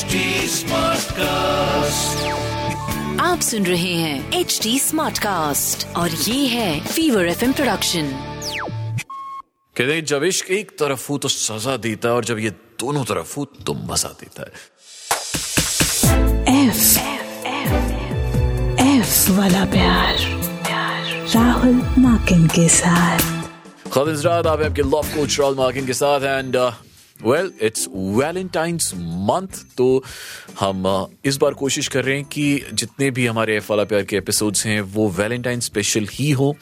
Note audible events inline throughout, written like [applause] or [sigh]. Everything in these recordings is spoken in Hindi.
HD Smartcast. आप सुन रहे हैं एच डी स्मार्ट कास्ट और ये है फीवर एफ़ प्रोडक्शन कहते जब इश्क एक तरफ़ हो तो सजा देता है और जब ये दोनों तरफ़ हो तो मज़ा देता है। एफ़ एफ़ वाला प्यार। राहुल माकिन के साथ। रात आप आपके लव कोच राहुल मार्किन के साथ and well it's Valentine's month तो हम uh, इस बार कोशिश कर रहे हैं कि जितने भी हमारे एफ़ वाला प्यार के एपिसोड्स हैं वो वैलेंटाइन स्पेशल ही हो।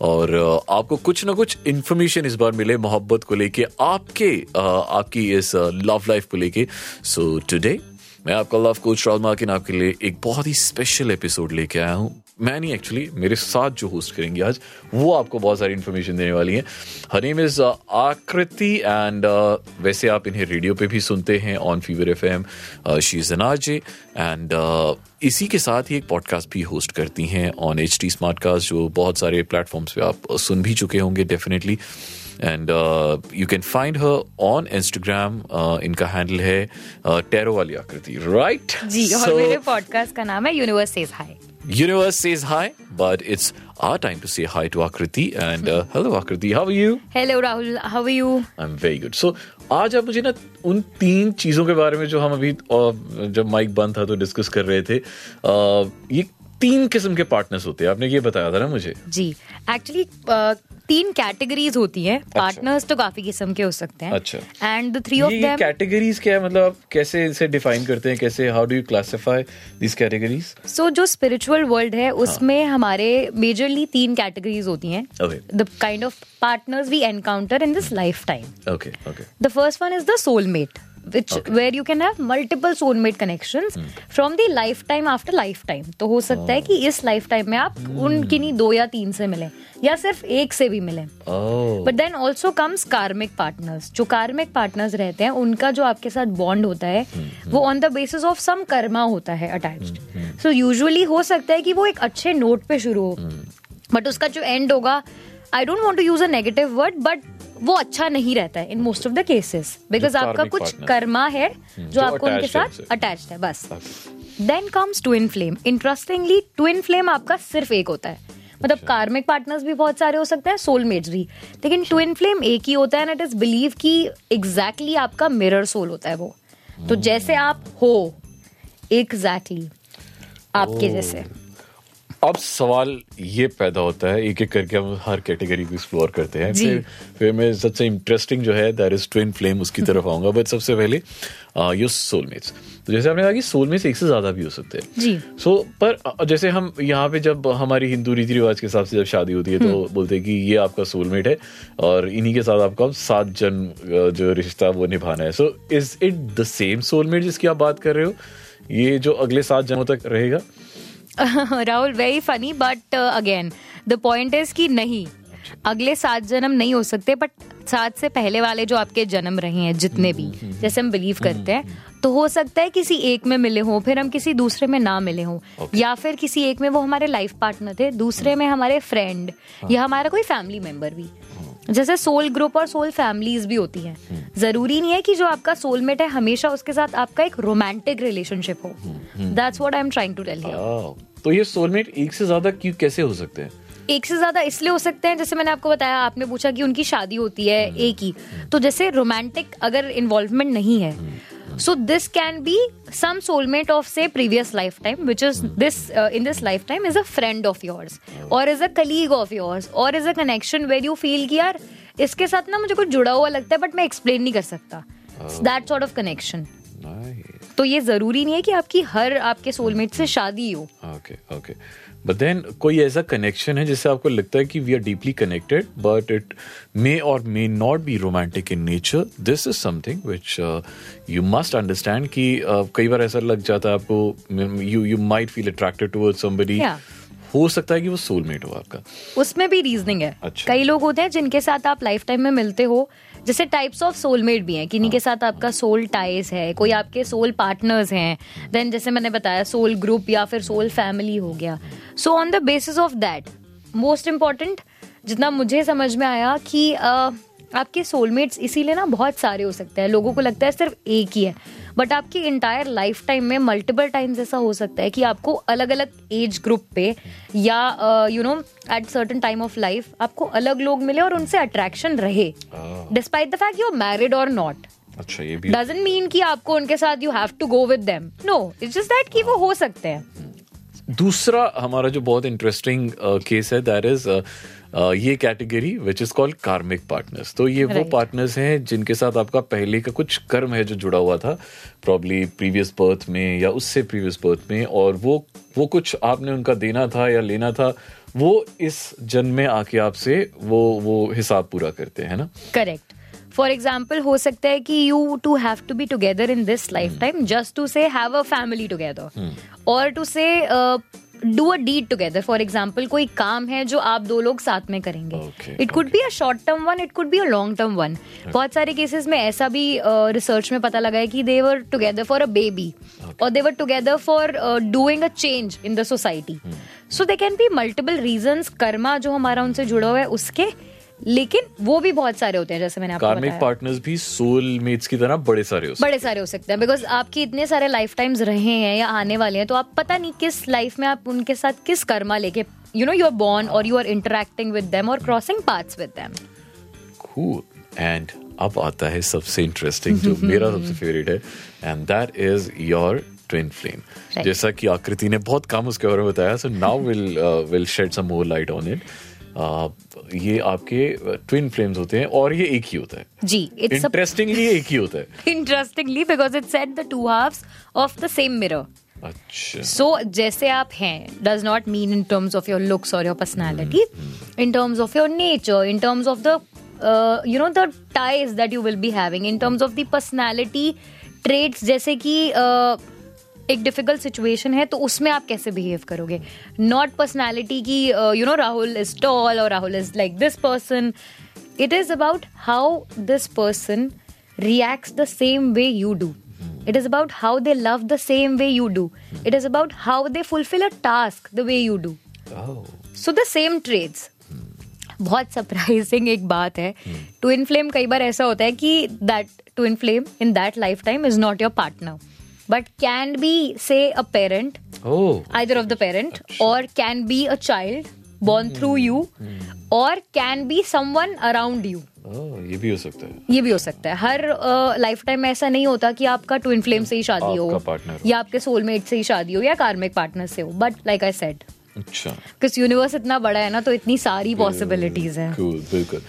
और uh, आपको कुछ ना कुछ इन्फॉर्मेशन इस बार मिले मोहब्बत को लेके आपके uh, आपकी इस लव लाइफ को लेके। सो टुडे मैं आपका लव कोच राहुल मार्किन आपके लिए एक बहुत ही स्पेशल एपिसोड लेके आया हूँ। मैं नहीं एक्चुअली मेरे साथ जो होस्ट करेंगे आज वो आपको बहुत सारी इन्फॉर्मेशन देने वाली है। Her name is Aakriti and वैसे आप इन्हें रेडियो पे भी सुनते हैं on Fever FM she is is and इसी के साथ ही एक पॉडकास्ट भी होस्ट करती हैं on H T Smartcast जो बहुत सारे प्लेटफॉर्म्स पे आप सुन भी चुके होंगे definitely and you can find her on Instagram इनका हैंडल है टेरो वाली आकृति राइट जी और मेरे पॉडकास्ट का नाम है universe says hi Universe says hi, but it's our time to say hi to Akriti. And uh, hello, Akriti, how are you? Hello, Rahul. How are you? I'm very good. So, आज आप मुझे ना उन तीन चीज़ों के बारे में जो हम अभी uh, जब माइक बंद था तो डिस्कस कर रहे थे uh, ये तीन किस्म के पार्टनर्स होते हैं। आपने ये बताया था ना मुझे। जी। एक्चुअली तीन कैटेगरीज होती हैं। पार्टनर्स तो काफ़ी किस्म के हो सकते हैं। अच्छा। And the three of them categories क्या है? मतलब आप कैसे इसे डिफाइन करते हैं? कैसे how do you classify this categories so जो स्पिरिचुअल वर्ल्ड है उसमें हमारे मेजरली तीन कैटेगरीज होती हैं. The kind of partners we encounter in this life time okay okay The first one is the soulmate, which Okay. where you can have multiple soulmate connections from the lifetime after lifetime. तो हो सकता है कि इस lifetime में आप उन किन्हीं दो या तीन से मिले या सिर्फ़ एक से भी मिले। But then also comes karmic partners जो कार्मिक पार्टनर्स रहते हैं उनका जो आपके साथ बॉन्ड होता है वो on the basis of some karma होता है अटैच्ड सो यूजुअली हो सकता है कि वो एक अच्छे नोट पे शुरू हो। बट उसका जो एंड होगा I don't want to use a negative word but वो अच्छा नहीं रहता है in most of the cases because आपका कुछ कर्मा है जो जो आपको उनके साथ अटैच है बस। Then comes twin flame interestingly twin flame आपका सिर्फ़ एक होता है। मतलब अच्छा। कार्मिक पार्टनर्स भी बहुत सारे हो सकते हैं सोलमेट्स भी। लेकिन ट्विन फ्लेम एक ही होता है एंड इट इज़ बिलीव कि एग्जैक्टली exactly आपका मिरर सोल होता है वो। तो जैसे आप हो एग्जैक्टली आपके जैसे। अब सवाल ये पैदा होता है एक एक करके हम हर कैटेगरी को एक्सप्लोर करते हैं। फिर फिर मैं सबसे इंटरेस्टिंग जो है दैट इज़ ट्विन फ्लेम उसकी तरफ़ [laughs] आऊँगा बट सबसे पहले योर सोलमेट्स तो जैसे आपने कहा कि सोलमेट्स एक से ज़्यादा भी हो सकते हैं। जी। सो पर जैसे हम यहाँ पे जब हमारी हिंदू रीति रिवाज के हिसाब से जब शादी होती है तो हम्म। बोलते हैं कि ये आपका सोलमेट है और इन्हीं के साथ आपका सात जन्म अ, जो रिश्ता वो निभाना है। So is it the same soulmate जिसकी आप बात कर रहे हो? ये जो अगले सात जन्मों तक रहेगा [laughs] Rahul very funny but again the point is कि नहीं अगले सात जन्म नहीं हो सकते बट सात से पहले वाले जो आपके जन्म रहे हैं जितने भी जैसे हम बिलीव करते हैं तो हो सकता है किसी एक में मिले हों फिर हम किसी दूसरे में ना मिले हों या फिर किसी एक में वो हमारे लाइफ पार्टनर थे दूसरे में हमारे फ्रेंड या हमारा कोई फैमिली मेंबर भी। जैसे सोल ग्रुप और सोल फैमिलीज़ भी होती हैं। ज़रूरी नहीं है कि जो आपका सोलमेट है हमेशा उसके साथ आपका एक रोमांटिक रिलेशनशिप हो। That's what I am trying to tell you तो ये सोलमेट एक से ज़्यादा क्यों कैसे हो सकते हैं? एक से ज़्यादा इसलिए हो सकते हैं जैसे मैंने आपको बताया आपने पूछा कि उनकी शादी होती है एक ही। तो जैसे रोमांटिक अगर इन्वॉल्वमेंट नहीं है so this can be some soulmate of से previous life time which is this in this life time is a friend of yours और is a colleague of yours और is a connection where you feel कि यार इसके साथ ना मुझे कुछ जुड़ा हुआ लगता है बट मैं एक्सप्लेन नहीं कर सकता। दैट सॉर्ट ऑफ़ कनेक्शन तो ये ज़रूरी नहीं है कि आपकी हर आपके सोलमेट से शादी हो। Okay, okay. But then कोई ऐसा कनेक्शन है जिससे आपको लगता है कि we are deeply connected but it may और may not be romantic in nature this is something which you must understand कि uh, कई बार ऐसा लग जाता है आपको you you might feel attracted towards somebody हो सकता है कि वो सोलमेट हो आपका। उसमें भी रीजनिंग है। अच्छा। कई लोग होते हैं जिनके साथ आप लाइफ टाइम में मिलते हो जैसे टाइप्स ऑफ़ सोलमेट भी हैं किन्हीं के साथ आपका सोल टाइज है कोई आपके सोल पार्टनर्स हैं देन जैसे मैंने बताया सोल ग्रुप या फिर सोल फैमिली हो गया। So on the basis of that most important जितना मुझे समझ में आया कि आपके सोलमेट्स इसीलिए ना बहुत सारे हो सकते हैं लोगों को लगता है सिर्फ़ एक ही है। बट आपकी इंटायर लाइफ टाइम में मल्टीपल टाइम्स ऐसा हो सकता है कि आपको अलग अलग एज ग्रुप पे या you know at certain time of life आपको अलग लोग मिले और उनसे अट्रैक्शन रहे despite the fact you married और नॉट अच्छा ये भी डजेंट मीन कि आपको उनके साथ you have to go with them no it's just that कि वो हो सकते हैं। दूसरा हमारा जो बहुत इंटरेस्टिंग केस है दैट इज़ ये category which is called karmic partners तो ये वो पार्टनर्स हैं जिनके साथ आपका पहले का कुछ कर्म है जो जुड़ा हुआ था प्रॉब्ली प्रीवियस बर्थ में या उससे प्रीवियस बर्थ में और वो वो कुछ आपने उनका देना था या लेना था वो इस जन्म में आके आपसे वो वो हिसाब पूरा करते हैं ना? करेक्ट फॉर एग्ज़ाम्पल हो सकता है कि you two have to be together in this life time just to say have a family together और to say do a deed together for example कोई काम है जो आप दो लोग साथ में करेंगे। It could be a short term one it could be a long term one बहुत सारे केसेस में ऐसा भी रिसर्च uh, में पता लगा है कि they were together for a baby और they were together for doing a change in the society so they can be multiple reason karma जो हमारा उनसे जुड़ा हुआ है उसके लेकिन वो भी बहुत सारे होते हैं जैसे मैंने आपको कार्मिक पार्टनर्स भी सोल मेट्स की तरह बड़े सारे हो सकते बड़े सारे हो। सकते हैं बिकॉज़ आपके इतने सारे लाइफ टाइम्स रहे हैं या आने वाले हैं तो आप पता नहीं किस लाइफ में आप उनके साथ किस कर्मा लेके you know you are born और you are interacting with them और crossing paths with them cool. And अब आता है सबसे इंटरेस्टिंग जो [laughs] मेरा सबसे फेवरेट है and that is your twin flame जैसा कि आकृति ने बहुत कम उसके बारे में बताया so now will will shed some more light on it ये आपके ट्विन फ्लेम्स होते हैं और ये एक ही होता है। जी इट्स इंटरेस्टिंगली एक ही होता है। Interestingly because it set the two halves of the same mirror अच्छा। सो so, जैसे आप हैं does not mean in terms of your looks और your personality in terms of your nature in terms of the you know the ties that you will be having in terms of the personality traits जैसे कि uh, एक डिफ़िकल्ट सिचुएशन है तो उसमें आप कैसे बिहेव करोगे नॉट पर्सनैलिटी की you know Rahul is tall और Rahul is like this person it is about how this person reacts the same way you do. It is about how they love the same way you do. It is about how they fulfill a task the way you do. So the same traits. बहुत सरप्राइजिंग एक बात है ट्विन फ्लेम कई बार ऐसा होता है कि that twin flame in that life time is not your partner but can be say a parent oh either of the parent. Or can be a child born through you. Or can be someone around you. ये भी हो सकता है ये भी हो सकता है हर लाइफ टाइम में ऐसा नहीं होता कि आपका ट्विन फ्लेम से ही शादी हो या आपके सोलमेट से ही शादी हो या कार्मिक पार्टनर से हो बट लाइक आई सेड अच्छा यूनिवर्स इतना बड़ा है ना तो इतनी सारी पॉसिबिलिटीज है बिल्कुल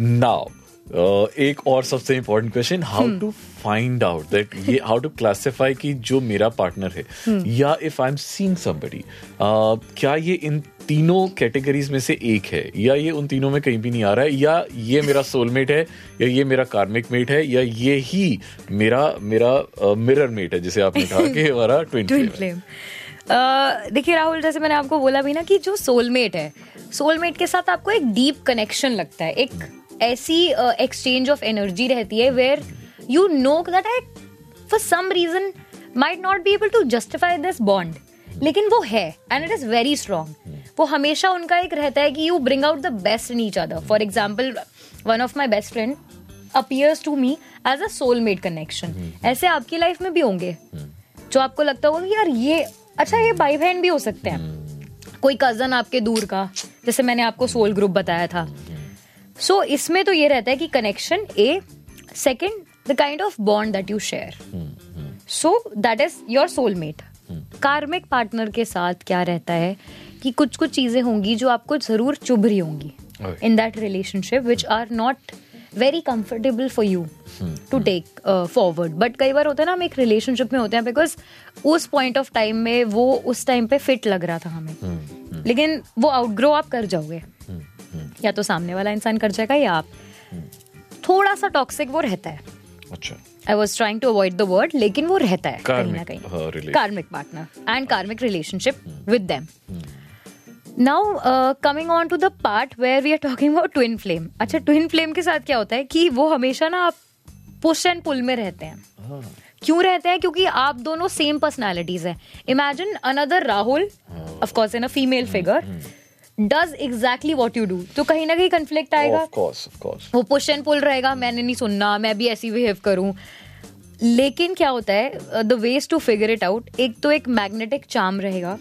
नाउ एक और सबसे important question how to find out that ये हाउ टू क्लासिफाई कि जो मेरा पार्टनर है या if I am seeing somebody क्या ये इन तीनों कैटेगरीज में से एक है? या ये उन तीनों में कहीं भी नहीं आ रहा है? या ये मेरा सोलमेट है? या ये मेरा कार्मिक मेट है? या ये ही मेरा मेरा मिरर मेट है जिसे आपने कहा कि [laughs] हमारा ट्विन फ्लेम देखिए राहुल जैसे मैंने आपको बोला भी ना कि जो सोलमेट है सोलमेट के साथ आपको एक डीप कनेक्शन लगता है एक ऐसी एक्सचेंज ऑफ़ एनर्जी रहती है where you know that I for some reason might not be able to justify this bond लेकिन वो है and it is very strong वो हमेशा उनका एक रहता है कि you bring out the best in each other for example one of my best friend appears to me as a soulmate connection. ऐसे आपकी लाइफ में भी होंगे। जो आपको लगता होगा यार ये अच्छा ये भाई बहन भी हो सकते हैं। कोई कज़न आपके दूर का, जैसे मैंने आपको सोल ग्रुप बताया था। सो so, इसमें तो ये रहता है कि connection a second the kind of bond that you share so that is your soulmate karmic partner के साथ क्या रहता है कि कुछ कुछ चीज़ें होंगी जो आपको ज़रूर चुभ रही होंगी in that relationship which are not very comfortable for you to take forward but कई बार होता है ना हम एक रिलेशनशिप में होते हैं बिकॉज़ उस पॉइंट ऑफ़ टाइम में वो उस टाइम पे फिट लग रहा था हमें। लेकिन वो आउटग्रो आप कर जाओगे। या तो सामने वाला इंसान कर जाएगा या आप। थोड़ा सा टॉक्सिक वो रहता है। अच्छा। I was trying to avoid the word लेकिन वो रहता है कहीं ना हाँ, कहीं karmic partner and karmic relationship with them now coming on to the part where we are talking about twin flame अच्छा ट्विन फ्लेम के साथ क्या होता है कि वो हमेशा ना आप पुश एंड पुल में रहते हैं। क्यों रहते हैं? क्योंकि आप दोनों सेम पर्सनालिटीज हैं। Imagine another Rahul of course in a female figure does exactly what you do तो कहीं ना कहीं कंफ्लिक्ट आएगा। वो पुश एंड पुल रहेगा मैंने नहीं सुनना मैं भी ऐसी बिहेव करूँ। लेकिन क्या होता है the ways to figure it out एक तो एक मैग्नेटिक चार्म रहेगा।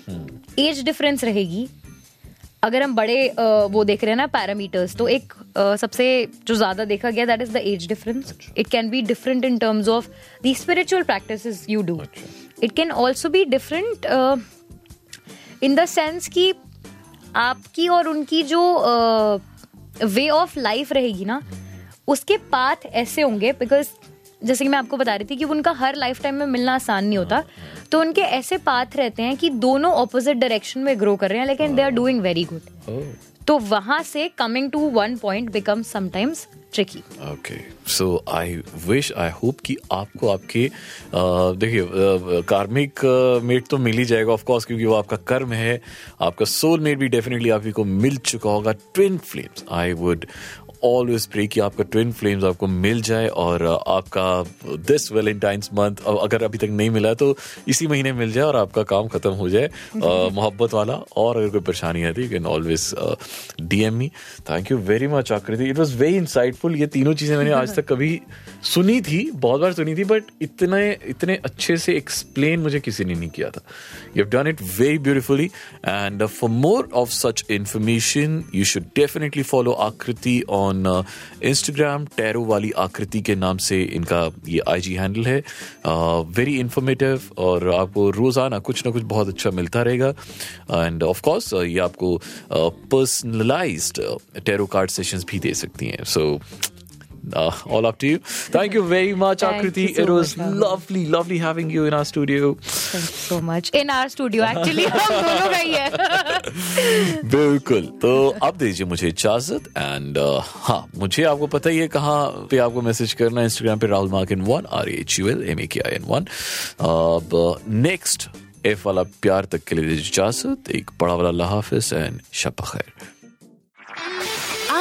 एज डिफरेंस रहेगी। अगर हम बड़े uh, वो देख रहे हैं ना पैरामीटर्स तो एक uh, सबसे जो ज़्यादा देखा गया that is the age difference it can be different in terms of the spiritual practice you do it can also be different in the sense कि आपकी और उनकी जो वे ऑफ़ लाइफ रहेगी ना, उसके पाथ ऐसे होंगे बिकॉज़ जैसे कि मैं आपको बता रही थी कि उनका हर लाइफ टाइम में मिलना आसान नहीं होता तो उनके ऐसे पाथ रहते हैं कि दोनों ऑपोजिट डायरेक्शन में ग्रो कर रहे हैं, लेकिन they are doing very good तो वहाँ से coming to one point become sometimes tricky okay so I wish I hope कि आपको आपके देखिए कार्मिक मेट तो मिल ही जाएगा ऑफ़ कोर्स क्योंकि वो आपका कर्म है, आपका सोल मेट भी डेफिनेटली आप को मिल चुका होगा twin flames I would always pray कि आपका ट्विन फ्लेम्स आपको मिल जाए और आपका दिस वैलेंटाइंस मंथ अगर अभी तक नहीं मिला तो इसी महीने मिल जाए और आपका काम खत्म हो जाए [laughs] मोहब्बत वाला। और अगर कोई परेशानी है you can always DM me thank you very much Akriti it was very insightful ये तीनों चीज़ें मैंने आज तक कभी सुनी थी बहुत बार सुनी थी बट इतने इतने अच्छे से एक्सप्लेन मुझे किसी ने नहीं किया था। You have done it very beautifully and for more of such information you should definitely follow Akriti on on Instagram tarot वाली आकृति के नाम से इनका ये आईजी हैंडल है वेरी इंफॉर्मेटिव और आपको रोज़ाना कुछ ना कुछ बहुत अच्छा मिलता रहेगा एंड ऑफ़ कोर्स ये आपको पर्सनलाइज्ड टैरो कार्ड सेशंस भी दे सकती हैं so so, uh, all up to you. Thank you very much, Thank Akriti. so it was much, lovely, lovely having you in our studio. Our studio actually हम दोनों का ही है। [laughs] बिल्कुल। तो अब दीजिए मुझे इजाज़त एंड हाँ मुझे आपको पता ही है कहाँ पे आपको मैसेज करना है। इंस्टाग्राम पे Rahul mark in one R H U L M A K I N one अब नेक्स्ट एफ़ वाला प्यार तक के लिए दीजिए इजाज़त। एक बड़ा वाला अल्लाह एंड शब खैर।